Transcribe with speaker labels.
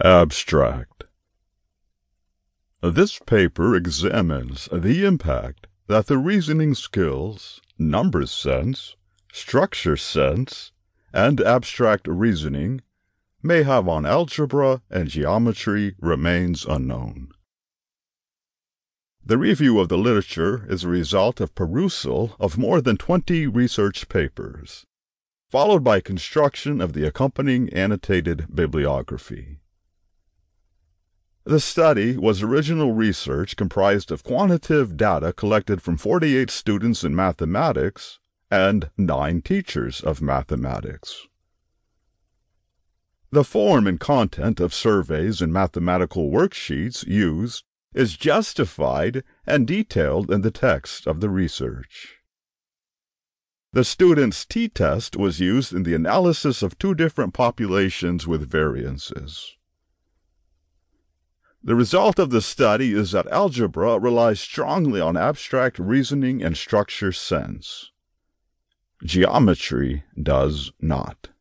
Speaker 1: Abstract This paper examines the impact that the reasoning skills, number sense, structure sense, and abstract reasoning may have on algebra and geometry remains unknown. The review of the literature is a result of perusal of more than 20 research papers, followed by construction of the accompanying annotated bibliography. The study was original research comprised of quantitative data collected from 48 students in mathematics and nine teachers of mathematics. The form and content of surveys and mathematical worksheets used is justified and detailed in the text of the research. The student's t test was used in the analysis of two different populations with variances. The result of the study is that algebra relies strongly on abstract reasoning and structure sense. Geometry does not.